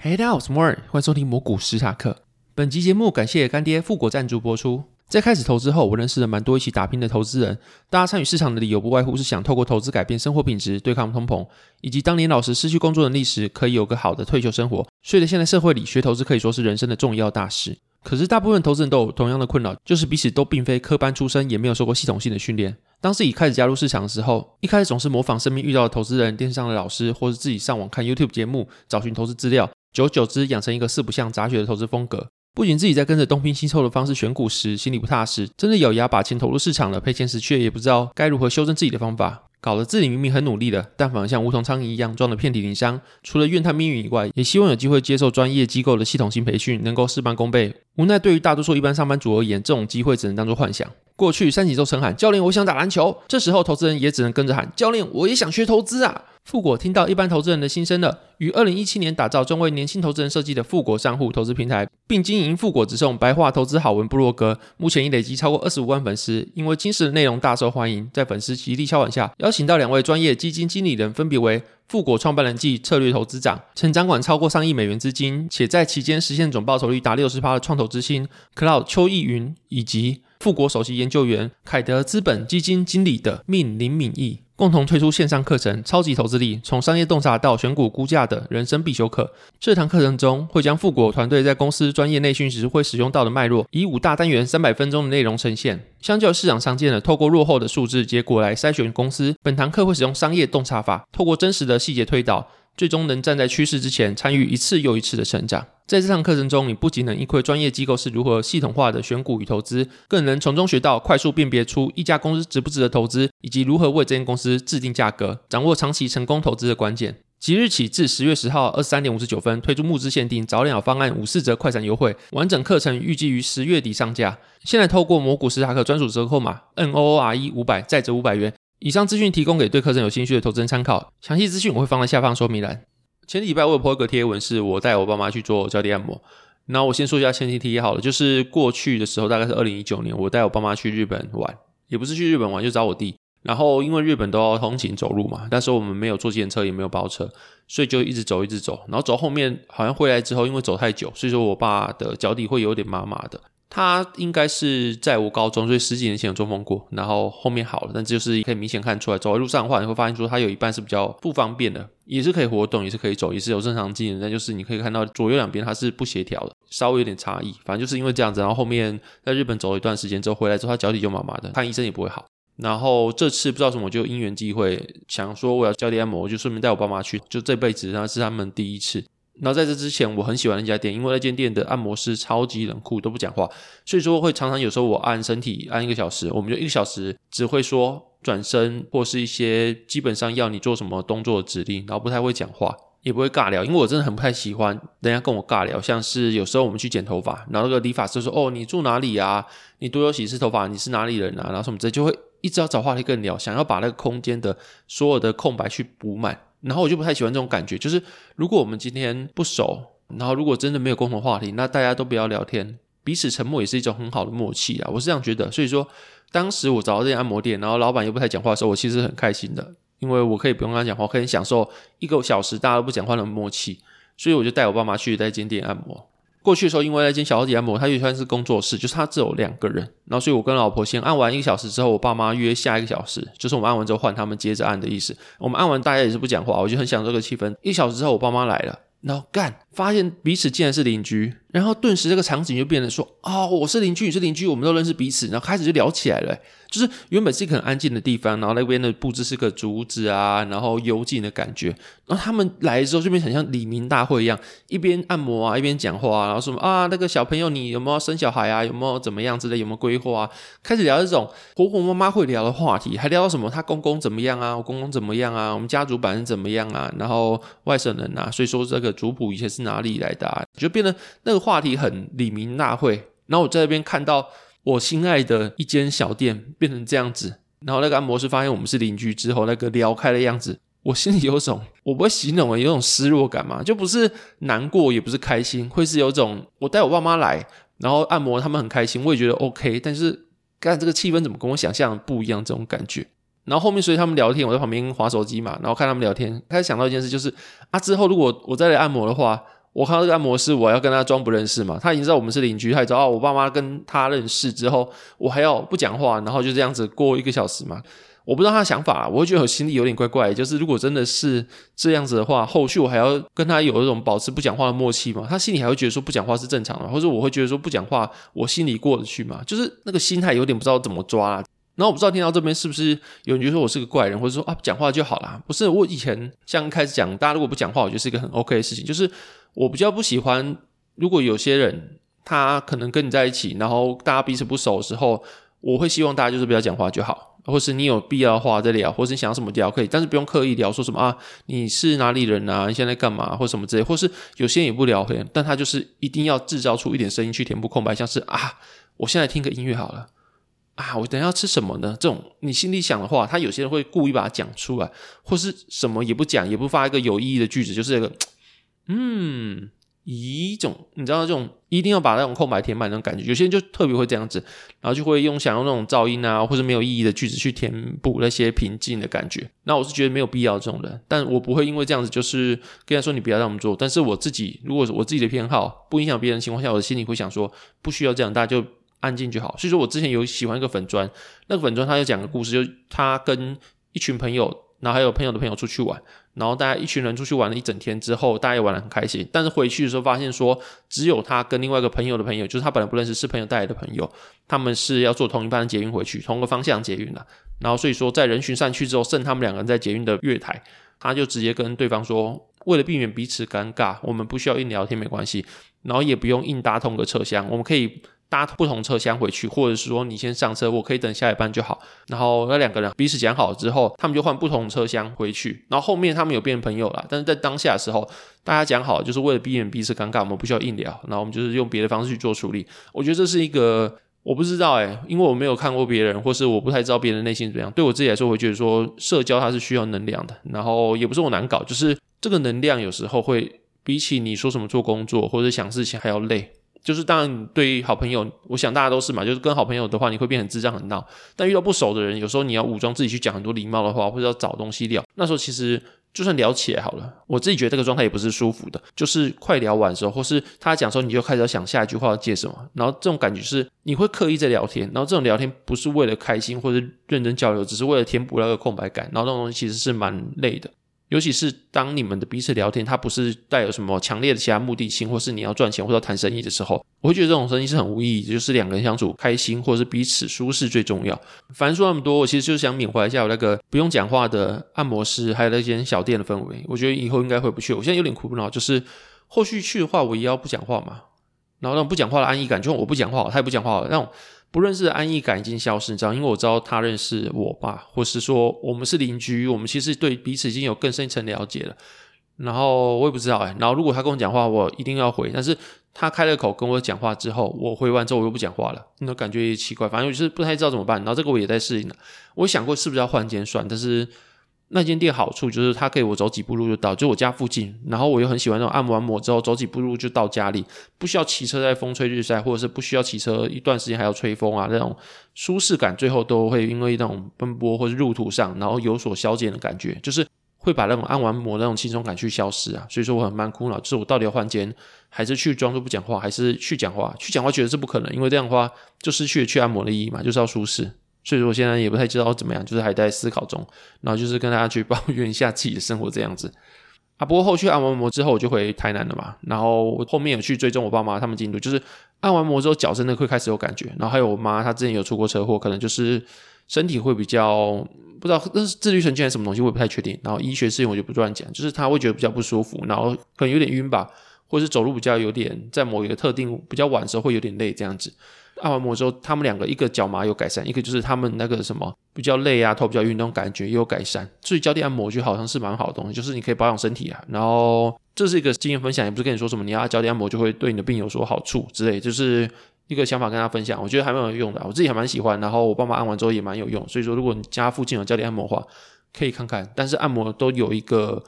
Hey，，大家好，我是摩尔，欢迎收听摩股史塔克。本集节目感谢干爹富国赞助播出。在开始投资后，我认识了蛮多一起打拼的投资人。大家参与市场的理由不外乎是想透过投资改变生活品质、对抗通膨，以及当年老时失去工作能力时可以有个好的退休生活。所以，在现在社会里，学投资可以说是人生的重要大事。可是，大部分投资人都有同样的困扰，就是彼此都并非科班出身，也没有受过系统性的训练。当自己开始加入市场的时候，一开始总是模仿身边遇到的投资人、电视上的老师，或是自己上网看 YouTube 节目，找寻投资资料。久久之，养成一个四不像杂学的投资风格。不仅自己在跟着东拼西凑的方式选股时心里不踏实，真的咬牙把钱投入市场了，赔钱时却也不知道该如何修正自己的方法，搞得自己明明很努力了，但反而像无头苍蝇一样撞得遍体鳞伤。除了怨叹命运以外，也希望有机会接受专业机构的系统性培训，能够事半功倍。无奈对于大多数一般上班族而言，这种机会只能当做幻想。过去三井寿曾喊：“教练，我想打篮球。”这时候投资人也只能跟着喊：“教练，我也想学投资啊。”富果听到一般投资人的心声了，于二零一七年打造专为年轻投资人设计的富果账户投资平台，并经营富果直送白话投资好文部落格，目前已累积超过二十五万粉丝。因为精实的内容大受欢迎，在粉丝极力敲碗下，邀请到两位专业基金经理人，分别为富果创办人暨策略投资长，曾掌管超过上亿美元资金，且在期间实现总报酬率达六十趴的创投之星 Cloud 邱逸云，以及富国首席研究员凯德资本基金经理的命林敏义。共同推出线上课程《超级投资力：从商业洞察到选股估价的人生必修课》。这堂课程中会将富国团队在公司专业内训时会使用到的脉络，以五大单元、三百分钟的内容呈现。相较市场常见的透过落后的数字结果来筛选公司，本堂课会使用商业洞察法，透过真实的细节推导。最终能站在趋势之前，参与一次又一次的成长。在这堂课程中，你不仅能一窥专业机构是如何系统化的选股与投资，更能从中学到快速辨别出一家公司值不值得投资，以及如何为这间公司制定价格，掌握长期成功投资的关键。即日起至十月十号二十三点五十九分推出募资限定早鸟方案五四折快闪优惠，完整课程预计于十月底上架。现在透过摩股史塔克专属折扣码 N O O R E 五百再折五百元。以上资讯提供给对课程有兴趣的投资人参考，详细资讯我会放在下方说明栏。前礼拜我有 po 一个贴文，是我带我爸妈去做脚底按摩。那我先说一下前提提好了，就是过去的时候大概是二零一九年，我带我爸妈去日本玩，也不是去日本玩，就找我弟。然后因为日本都要通勤走路嘛，但是我们没有坐计程车，也没有包车，所以就一直走一直走。然后走后面好像回来之后，因为走太久，所以说我爸的脚底会有点麻麻的。他应该是在我高中，所以十几年前有中风过，然后后面好了，但就是可以明显看出来，走在路上的话，你会发现说他有一半是比较不方便的，也是可以活动，也是可以走，也是有正常机能，但就是你可以看到左右两边它是不协调的，稍微有点差异。反正就是因为这样子，然后后面在日本走了一段时间之后回来之后，他脚底就麻麻的，看医生也不会好。然后这次不知道什么，就因缘际会想说我要脚底按摩，就顺便带我爸妈去，就这辈子那是他们第一次。然后在这之前，我很喜欢那家店，因为那间店的按摩师超级冷酷，都不讲话，所以说会常常有时候我按身体按一个小时，我们就一个小时只会说转身或是一些基本上要你做什么动作的指令，然后不太会讲话，也不会尬聊，因为我真的很不太喜欢人家跟我尬聊。像是有时候我们去剪头发，然后那个理发师说：“哦，你住哪里啊？你多久洗一次头发？你是哪里人啊？”然后什么之类，就会一直要找话题跟聊，想要把那个空间的所有的空白去补满。然后我就不太喜欢这种感觉，就是如果我们今天不熟，然后如果真的没有共同话题，那大家都不要聊天，彼此沉默也是一种很好的默契啊，我是这样觉得。所以说，当时我找到这间按摩店，然后老板又不太讲话的时候，我其实很开心的，因为我可以不用跟他讲话，可以享受一个小时大家都不讲话的默契，所以我就带我爸妈去那间店按摩。过去的时候，因为那间小按摩，它也算是工作室，就是它只有两个人，然后所以我跟老婆先按完一个小时之后，我爸妈约下一个小时，就是我们按完之后换他们接着按的意思。我们按完大家也是不讲话，我就很享受这个气氛。一小时之后，我爸妈来了，然后干，发现彼此竟然是邻居。然后顿时这个场景就变得说，哦，我是邻居，你是邻居，我们都认识彼此，然后开始就聊起来了。就是原本是一个很安静的地方，然后那边的布置是个竹子啊，然后幽静的感觉。然后他们来的时候，就变成像李明大会一样，一边按摩啊，一边讲话啊，然后说啊，那个小朋友你有没有生小孩啊？有没有怎么样之类？有没有规划啊？开始聊这种婆婆妈妈会聊的话题，还聊到什么？他公公怎么样啊？我公公怎么样啊？我们家族版是怎么样啊？然后外省人啊，所以说这个族谱一些是哪里来的啊？就变得那个话题很。里民大会，然后我在那边看到我心爱的一间小店变成这样子，然后那个按摩师发现我们是邻居之后，那个聊开的样子，我心里有种我不会形容有种失落感嘛，就不是难过，也不是开心，会是有种我带我爸妈来，然后按摩他们很开心，我也觉得 OK，但是看这个气氛怎么跟我想象不一样，这种感觉。然后后面随他们聊天，我在旁边滑手机嘛，然后看他们聊天，开始想到一件事，就是啊之后如果我再来按摩的话。我看到这个按摩师，我要跟他装不认识嘛？他已经知道我们是邻居，他也知道，我爸妈跟他认识之后，我还要不讲话，然后就这样子过一个小时嘛？我不知道他的想法，我会觉得我心里有点怪怪。就是如果真的是这样子的话，后续我还要跟他有一种保持不讲话的默契嘛？他心里还会觉得说不讲话是正常的，或者我会觉得说不讲话，我心里过得去嘛？就是那个心态有点不知道怎么抓。然后我不知道听到这边是不是有人觉得说我是个怪人，或者说啊讲话就好啦。不是，我以前像开始讲，大家如果不讲话，我觉得是一个很 OK 的事情。就是我比较不喜欢，如果有些人他可能跟你在一起，然后大家彼此不熟的时候，我会希望大家就是不要讲话就好，或是你有必要的话再聊，或是你想什么聊可以，但是不用刻意聊说什么啊，你是哪里人啊？你现在干嘛？或什么之类，或是有些人也不聊天，但他就是一定要制造出一点声音去填补空白，像是啊，我现在听个音乐好了。啊，我等下要吃什么呢？这种你心里想的话，他有些人会故意把它讲出来，或是什么也不讲，也不发一个有意义的句子，就是那个，嗯，一种你知道这种一定要把那种空白填满那种感觉。有些人就特别会这样子，然后就会用想用那种噪音啊，或者没有意义的句子去填补那些平静的感觉。那我是觉得没有必要这种人，但我不会因为这样子就是跟他说你不要这么做。但是我自己如果我自己的偏好不影响别人的情况下，我的心里会想说不需要这样，大家就。安静就好。所以说我之前有喜欢一个粉砖，那个粉砖他就讲个故事，就他跟一群朋友，然后还有朋友的朋友出去玩，然后大家一群人出去玩了一整天之后，大家也玩得很开心。但是回去的时候发现说，只有他跟另外一个朋友的朋友，就是他本来不认识，是朋友带来的朋友，他们是要坐同一班捷运回去，同个方向捷运的。然后所以说在人群散去之后，剩他们两个人在捷运的月台，他就直接跟对方说，为了避免彼此尴尬，我们不需要硬聊天没关系，然后也不用硬搭同个车厢，我们可以。搭不同车厢回去，或者是说你先上车，我可以等下一班就好。然后那两个人彼此讲好之后，他们就换不同车厢回去。然后后面他们有变朋友了，但是在当下的时候，大家讲好就是为了避免彼此尴尬，我们不需要硬聊。然后我们就是用别的方式去做处理。我觉得这是一个我不知道诶，因为我没有看过别人，或是我不太知道别人内心怎么样。对我自己来说，我觉得说社交它是需要能量的。然后也不是我难搞，就是这个能量有时候会比起你说什么做工作或者想事情还要累。就是当然，对于好朋友，我想大家都是嘛。就是跟好朋友的话，你会变很智障、很闹。但遇到不熟的人，有时候你要武装自己去讲很多礼貌的话，或者要找东西聊。那时候其实就算聊起来好了，我自己觉得这个状态也不是舒服的。就是快聊完的时候，或是他讲的时候，你就开始要想下一句话要接什么。然后这种感觉是你会刻意在聊天，然后这种聊天不是为了开心或者认真交流，只是为了填补那个空白感。然后那种东西其实是蛮累的。尤其是当你们的彼此聊天，它不是带有什么强烈的其他目的性，或是你要赚钱或者谈生意的时候，我会觉得这种生意是很无意义，就是两个人相处开心，或者是彼此舒适最重要。反正说那么多，我其实就是想缅怀一下我那个不用讲话的按摩师，还有那间小店的氛围。我觉得以后应该回不去。我现在有点苦恼，就是后续去的话，我也要不讲话嘛，然后那种不讲话的安逸感，就我不讲话，他也不讲话，那种。不认识的安逸感已经消失，你知道，因为我知道他认识我爸，或是说我们是邻居，我们其实对彼此已经有更深一层了解了。然后我也不知道哎，然后如果他跟我讲话，我一定要回，但是他开了口跟我讲话之后，我回完之后我又不讲话了，那感觉也奇怪，反正就是不太知道怎么办。然后这个我也在适应了，我想过是不是要换间算，但是。那间店好处就是它可以我走几步路就到，就我家附近。然后我又很喜欢那种按完摩之后走几步路就到家里，不需要骑车在风吹日晒，或者是不需要骑车一段时间还要吹风啊，那种舒适感最后都会因为那种奔波或是路途上，然后有所消减的感觉，就是会把那种按完摩那种轻松感去消失啊。所以说我很蛮苦恼，就是我到底要换间，还是去装作不讲话，还是去讲话？去讲话觉得是不可能，因为这样的话就失去了去按摩的意义嘛，就是要舒适。所以说我现在也不太知道怎么样，就是还在思考中。然后就是跟大家去 抱怨一下自己的生活这样子啊。不过后续按完摩之后，我就回台南了嘛。然后后面有去追踪我爸妈他们进度，就是按完摩之后脚真的会开始有感觉。然后还有我妈，她之前有出过车祸，可能就是身体会比较不知道那是自律神经还是什么东西，我也不太确定。然后医学事情我就不乱讲，就是她会觉得比较不舒服，然后可能有点晕吧，或者是走路比较有点在某一个特定比较晚的时候会有点累这样子。按完摩之后，他们两个一个脚麻有改善，一个就是他们那个什么比较累啊，头比较晕那种感觉也有改善。所以脚底按摩就好像是蛮好的东西，就是你可以保养身体啊。然后这是一个经验分享，也不是跟你说什么你要脚底按摩就会对你的病有所好处之类，就是一个想法跟大家分享。我觉得还蛮有用的，我自己还蛮喜欢。然后我爸妈按完之后也蛮有用，所以说如果你家附近有脚底按摩的话，可以看看。但是按摩都有一个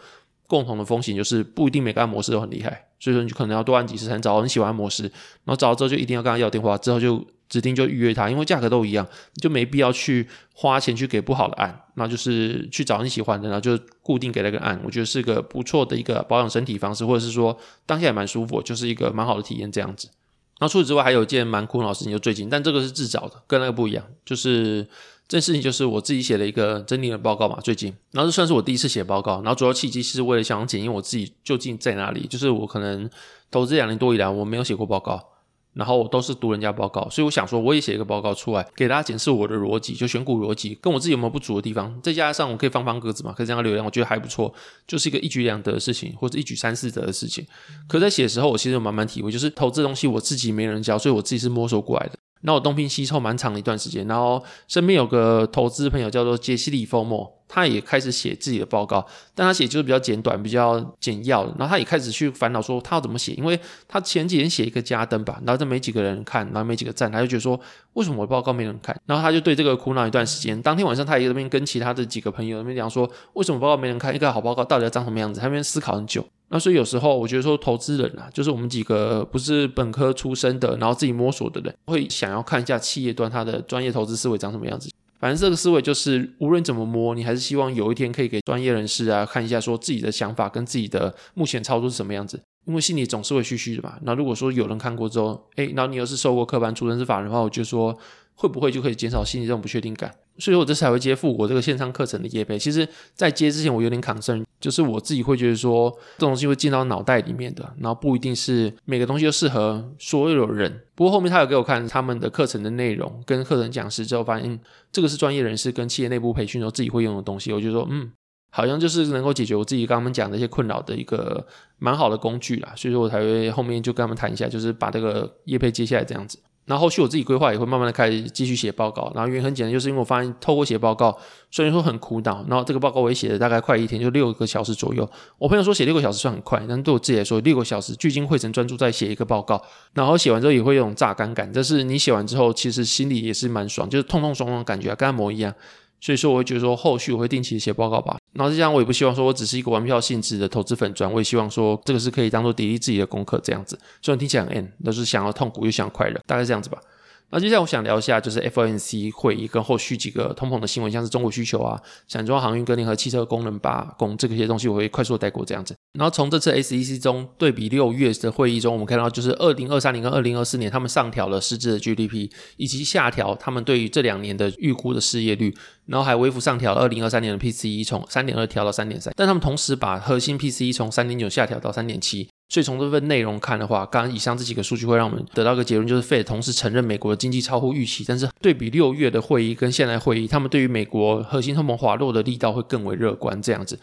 共同的风险就是不一定每个按摩师都很厉害，所以说你就可能要多按几次才能找到你喜欢按摩师，然后找到之后就一定要跟他要电话，之后就指定就预约他，因为价格都一样，就没必要去花钱去给不好的按，那就是去找你喜欢的，然后就固定给那个按，我觉得是个不错的一个保养身体方式，或者是说当下也蛮舒服，就是一个蛮好的体验这样子。然后除此之外还有一件蛮苦恼的事情，就最近，但这个是自找的，跟那个不一样，就是。这件事情就是我自己写了一个整理的报告嘛，最近，然后这算是我第一次写报告，然后主要契机是为了想检验我自己究竟在哪里，就是我可能投资两年多以来我没有写过报告，然后我都是读人家报告，所以我想说我也写一个报告出来给大家检视我的逻辑，就选股逻辑跟我自己有没有不足的地方，再加上我可以放放鸽子嘛，可以这样流量，我觉得还不错，就是一个一举两得的事情，或者一举三四得的事情。可在写的时候，我其实有慢慢体会，就是投资东西我自己没人教，所以我自己是摸索过来的。那我东拼西凑蛮长的一段时间，然后身边有个投资朋友叫做杰西·里弗莫，他也开始写自己的报告，但他写就是比较简短、比较简要的。然后他也开始去烦恼说他要怎么写，因为他前几天写一个加登吧，然后就没几个人看，然后没几个赞，他就觉得说为什么我的报告没人看？然后他就对这个苦恼一段时间。当天晚上他也在那边跟其他的几个朋友那边讲说，为什么报告没人看？一个好报告到底要长什么样子？他那边思考很久。那所以有时候我觉得说投资人啊，就是我们几个不是本科出身的，然后自己摸索的人，会想要看一下企业端他的专业投资思维长什么样子。反正这个思维就是无论怎么摸，你还是希望有一天可以给专业人士啊看一下，说自己的想法跟自己的目前操作是什么样子。因为心里总是会虚虚的嘛。那如果说有人看过之后，哎，然后你又是受过科班出身是法人的话，我就说。会不会就可以减少心里这种不确定感？所以我这次才会接富国这个线上课程的业配。其实，在接之前，我有点 concern，就是我自己会觉得说，这东西会进到脑袋里面的，然后不一定是每个东西都适合所有人。不过后面他有给我看他们的课程的内容跟课程讲师之后，发现这个是专业人士跟企业内部培训时候自己会用的东西。我就说，嗯，好像就是能够解决我自己刚刚讲的一些困扰的一个蛮好的工具啦。所以说我才会后面就跟他们谈一下，就是把这个业配接下来这样子。然后后续我自己规划也会慢慢的开始继续写报告，然后原因很简单，就是因为我发现透过写报告，虽然说很苦恼，然后这个报告我也写了大概快一天，就六个小时左右。我朋友说写六个小时算很快，但对我自己来说，六个小时聚精会神专注在写一个报告，然后写完之后也会有种榨干感，但是你写完之后，其实心里也是蛮爽，就是痛痛爽爽的感觉，跟按摩一样。所以说，我会觉得说，后续我会定期写报告吧。然后这样，我也不希望说我只是一个玩票性质的投资粉转，我也希望说这个是可以当做砥砺自己的功课这样子。虽然听起来很 N，都是想要痛苦又想要快乐，大概这样子吧。那接下来我想聊一下，就是 FOMC 会议跟后续几个通膨的新闻，像是中国需求啊、散装航运跟联合汽车功能罢工这些东西，我会快速带过这样子。然后从这次 SEC 中对比六月的会议中，我们看到就是二零二三年跟二零二四年他们上调了实质的 GDP，以及下调他们对于这两年的预估的失业率，然后还微幅上调二零二三年的 PCE 从三点二调到三点三，但他们同时把核心 PCE 从三点九下调到三点七。所以从这份内容看的话，刚刚以上这几个数据会让我们得到一个结论，就是 Fed 同时承认美国的经济超乎预期，但是对比六月的会议跟现在会议，他们对于美国核心通膨滑落的力道会更为乐观这样子。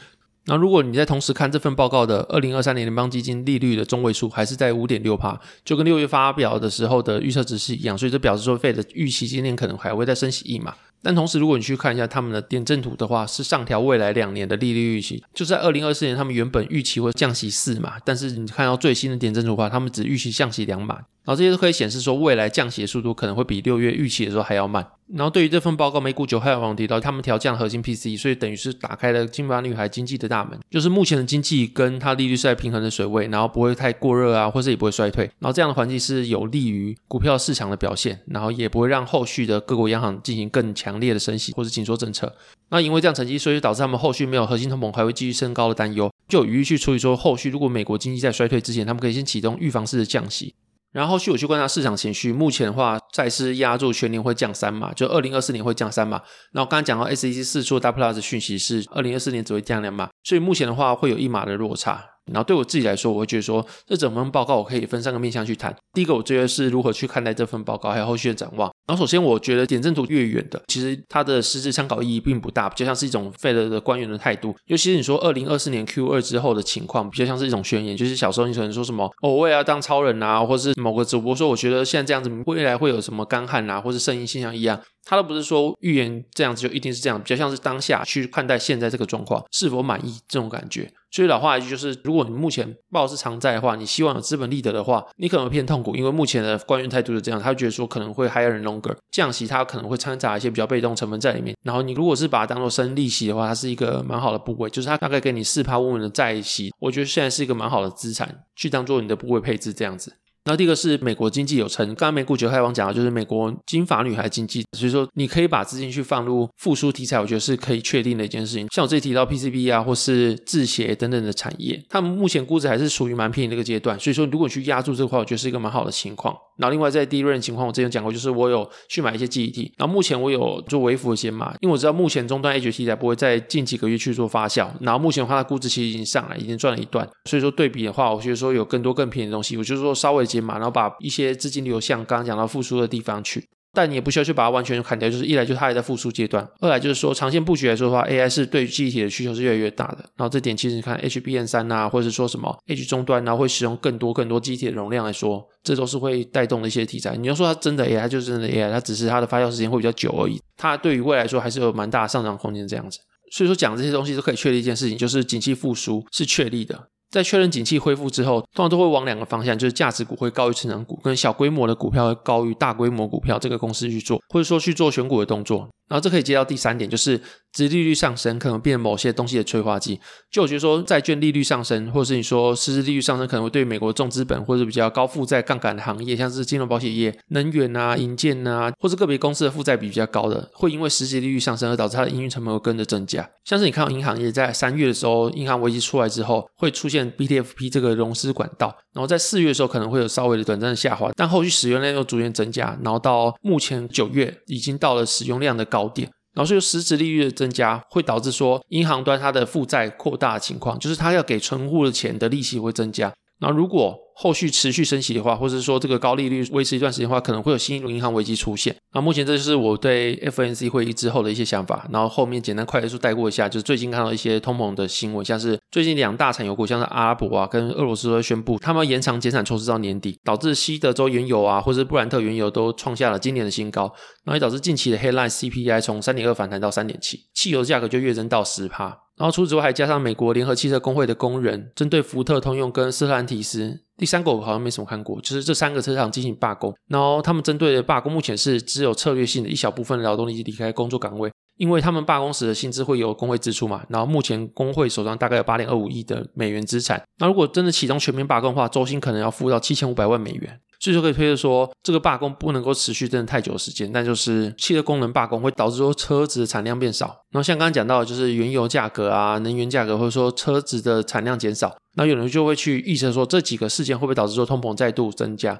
那如果你在同时看这份报告的二零二三年联邦基金利率的中位数还是在五点六趴，就跟六月发表的时候的预测值是一样，所以这表示说 Fed 预期今年可能还会再升息一码。但同时，如果你去看一下他们的点阵图的话，是上调未来两年的利率预期。就在二零二四年，他们原本预期会降息四码，但是你看到最新的点阵图的话，他们只预期降息两码。然后这些都可以显示说，未来降息的速度可能会比六月预期的时候还要慢。然后对于这份报告，美股九号网提到，他们调降核心 PCE，所以等于是打开了金发女孩经济的大门，就是目前的经济跟它利率是在平衡的水位，然后不会太过热啊，或者也不会衰退。然后这样的环境是有利于股票市场的表现，然后也不会让后续的各国央行进行更强烈的升息或者紧缩政策。那因为这样成绩，所以导致他们后续没有核心通膨还会继续升高的担忧，就有余裕去处理说，后续如果美国经济在衰退之前，他们可以先启动预防式的降息。然后后续我去观察市场情绪，目前的话，债市压住全年会降三码，就二零二四年会降三码。然后刚刚讲到 SEC 四出的 Dot Plot 讯息是二零二四年只会降两码，所以目前的话会有一码的落差。然后对我自己来说，我会觉得说，这整份报告我可以分三个面向去谈。第一个，我觉得是如何去看待这份报告，还有后续的展望。然后首先，我觉得点阵图越远的，其实它的实质参考意义并不大，就像是一种废了的官员的态度。尤其是你说二零二四年 Q 二之后的情况，比较像是一种宣言，就是小时候你可能说什么“哦，我也要当超人啊”，或是某个主播说“我觉得现在这样子，未来会有什么干旱啊”，或是圣婴现象一样。他都不是说预言这样子就一定是这样，比较像是当下去看待现在这个状况是否满意这种感觉。所以老话一句就是，如果你目前抱是长债的话，你希望有资本利得的话，你可能会偏痛苦，因为目前的官员态度是这样，他觉得说可能会 higher and longer 降息，它可能会掺杂一些比较被动成分在里面。然后你如果是把它当做生利息的话，它是一个蛮好的部位，就是它大概给你四趴稳稳的债息，我觉得现在是一个蛮好的资产，去当做你的部位配置这样子。那第一个是美国经济有成，刚刚美股九开王讲的就是美国金发女孩经济，所以说你可以把资金去放入复苏题材，我觉得是可以确定的一件事情。像我这里提到 PCB 啊，或是制鞋等等的产业，他们目前估值还是属于蛮便宜的一个阶段，所以说如果你去压住这块，我觉得是一个蛮好的情况。然后另外在第一轮情况，我之前讲过，就是我有去买一些记忆体，然后目前我有做微幅的减码，因为我知道目前终端 Edge 题材不会在近几个月去做发酵，然后目前的话，它估值其实已经上来，已经赚了一段，所以说对比的话，我觉得说有更多更便宜的东西，我就是说稍微解码，然后把一些。些资金流向刚刚讲到复苏的地方去，但你也不需要去把它完全砍掉。就是一来就是它还在复苏阶段，二来就是说长线布局来说的话，AI 是对记忆体的需求是越来越大的。然后这点其实你看 HBM3 啊，或者是说什么 H 终端，然后会使用更多更多记忆体的容量来说，这都是会带动的一些题材。你要说它真的 AI，就是真的 AI，它只是它的发酵时间会比较久而已。它对于未来说还是有蛮大的上涨空间这样子。所以说讲这些东西都可以确立一件事情，就是景气复苏是确立的。在确认景气恢复之后，通常都会往两个方向，就是价值股会高于成长股，跟小规模的股票会高于大规模股票这个公司去做，或者说去做选股的动作。然后这可以接到第三点，就是殖利率上升可能变某些东西的催化剂。就我觉得说，债券利率上升，或者是你说实质利率上升，可能会对美国重资本或者比较高负债杠杆的行业，像是金融保险业、能源啊、银建啊，或者个别公司的负债比比较高的，会因为实质利率上升而导致它的营运成本会跟着增加。像是你看到银行业在三月的时候，银行危机出来之后，会出现 BTFP 这个融资管道，然后在四月的时候可能会有稍微的短暂的下滑，但后续使用量又逐渐增加，然后到目前九月已经到了使用量的高点。然后所以实质利率的增加会导致说银行端它的负债扩大的情况，就是它要给存户的钱的利息会增加。然后如果后续持续升息的话，或者是说这个高利率维持一段时间的话，可能会有新一轮银行危机出现。那目前这就是我对 FNC 会议之后的一些想法。然后后面简单快速带过一下，就是最近看到一些通膨的新闻，像是最近两大产油国，像是阿拉伯啊跟俄罗斯都宣布，他们延长减产措施到年底，导致西德州原油啊或者是布兰特原油都创下了今年的新高，然后也导致近期的 headline CPI 从三点二反弹到三点七，汽油的价格就跃增到十趴。然后除此之外，还加上美国联合汽车工会的工人针对福特、通用跟斯特兰提斯，第三个我好像没什么看过，就是这三个车厂进行罢工。然后他们针对的罢工，目前是只有策略性的一小部分劳动力离开工作岗位，因为他们罢工时的薪资会由工会支出嘛。然后目前工会手上大概有八点二五亿的美元资产，那如果真的启动全面罢工的话，周薪可能要付到七千五百万美元。所以就可以推测说，这个罢工不能够持续真的太久的时间，但就是汽车工人罢工会导致说车子的产量变少。然后像刚刚讲到的，就是原油价格啊、能源价格，或者说车子的产量减少，那有人就会去预测说，这几个事件会不会导致说通膨再度增加？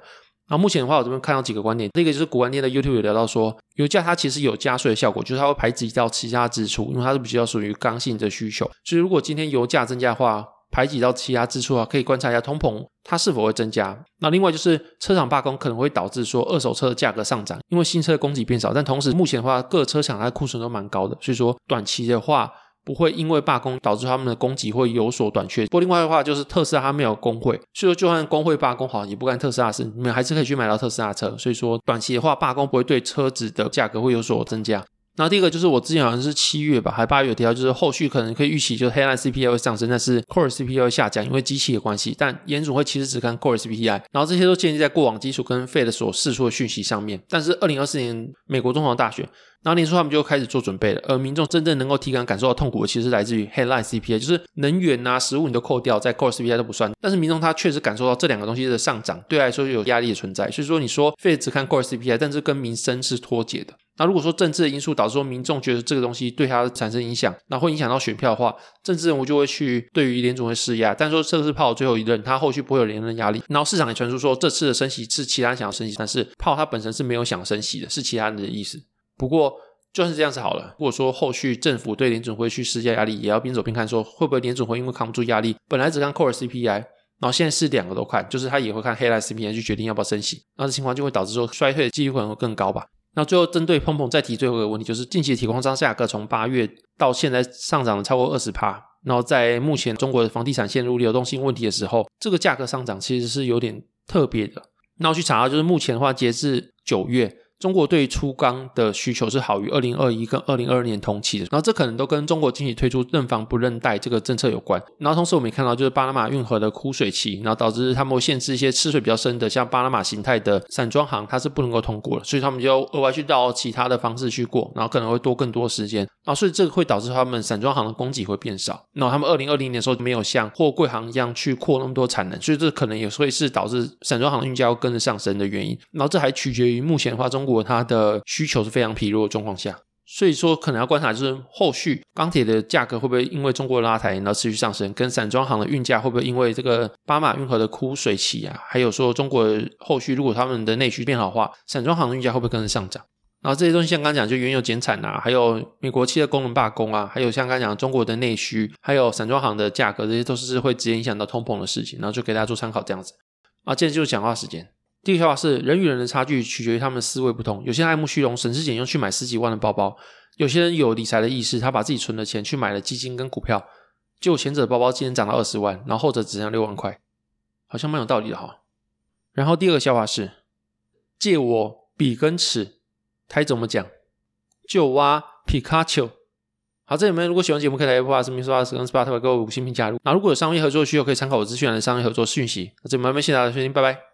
那目前的话，我这边看到几个观点，第一个就是古玩店的 YouTube 有聊到说，油价它其实有加税的效果，就是它会排挤到其他支出，因为它是比较属于刚性的需求。所以如果今天油价增加的话，排挤到其他支出啊，可以观察一下通膨它是否会增加。那另外就是车厂罢工可能会导致说二手车的价格上涨，因为新车的供给变少。但同时目前的话，各车厂它的库存都蛮高的，所以说短期的话不会因为罢工导致他们的供给会有所短缺。不过另外的话就是特斯拉它没有工会，所以说就算工会罢工好，也不干特斯拉事，你们还是可以去买到特斯拉车。所以说短期的话罢工不会对车子的价格会有所增加。然后第一个就是我之前好像是七月吧，还八月有提到，就是后续可能可以预期，就是 headline CPI 会上升，但是 core CPI 会下降，因为机器的关系。但联准会其实只看 core CPI，然后这些都建立在过往基础跟 Fed 所释出的讯息上面。但是二零二四年美国总统大选，然后年初他们就开始做准备了，而民众真正能够体感感受到痛苦的，其实来自于 headline CPI，就是能源啊、食物你都扣掉，在 core CPI 都不算。但是民众他确实感受到这两个东西的上涨，对他来说有压力的存在。所以说你说 Fed 只看 core CPI，但是跟民生是脱节的。那如果说政治的因素导致说民众觉得这个东西对他产生影响，那会影响到选票的话，政治人物就会去对于联总会施压。但说这是鲍最后一任，他后续不会有连任压力。然后市场也传出说这次的升息是其他人想要升息，但是炮他本身是没有想升息的，是其他人的意思。不过就算是这样子好了。如果说后续政府对联准会去施加压力，也要边走边看，说会不会联准会因为扛不住压力，本来只看 core CPI，然后现在是两个都看，就是他也会看 h e a l i n CPI 去决定要不要升息。那这情况就会导致说衰退的几率可能会更高吧。那最后针对碰碰再提最后一个问题，就是近期的铁矿商价格从八月到现在上涨了超过二十趴。然后在目前中国的房地产陷入流动性问题的时候，这个价格上涨其实是有点特别的。那我去查，就是目前的话，截至九月中国对粗钢的需求是好于二零二一跟二零二二年同期的，然后这可能都跟中国近期推出认房不认贷这个政策有关。然后同时我们也看到，就是巴拿马运河的枯水期，然后导致他们会限制一些吃水比较深的，像巴拿马形态的散装航，它是不能够通过的，所以他们就额外去绕其他的方式去过，然后可能会多更多时间，然后所以这个会导致他们散装航的供给会变少。然后他们二零二零年的时候没有像货柜航一样去扩那么多产能，所以这可能也会是导致散装航的运价要跟着上升的原因。然后这还取决于目前的话，中国它的需求是非常疲弱的状况下，所以说可能要观察就是后续钢铁的价格会不会因为中国拉抬然后持续上升，跟散装行的运价会不会因为这个巴马运河的枯水期啊，还有说中国后续如果他们的内需变好的话，散装行的运价会不会跟着上涨？然后这些东西像刚讲就原油减产啊，还有美国企业工人罢工啊，还有像刚讲中国的内需，还有散装行的价格，这些都是会直接影响到通膨的事情。然后就给大家做参考这样子。啊，接着就是讲话时间。第一个笑话是人与人的差距取决于他们的思维不同。有些人爱慕虚荣，省吃俭用去买十几万的包包；有些人有理财的意识，他把自己存的钱去买了基金跟股票。结果前者的包包今天涨到二十万，然后后者只剩下六万块，好像蛮有道理的哈。然后第二个笑话是借我笔跟尺，台怎么讲？就挖皮卡丘。好，这里面如果喜欢节目，可以来 Apple Podcast 跟 Spotify 给我五星评价。那如果有商业合作需求，可以参考我资讯栏的商业合作讯息。那这里面谢谢大家收听，拜拜。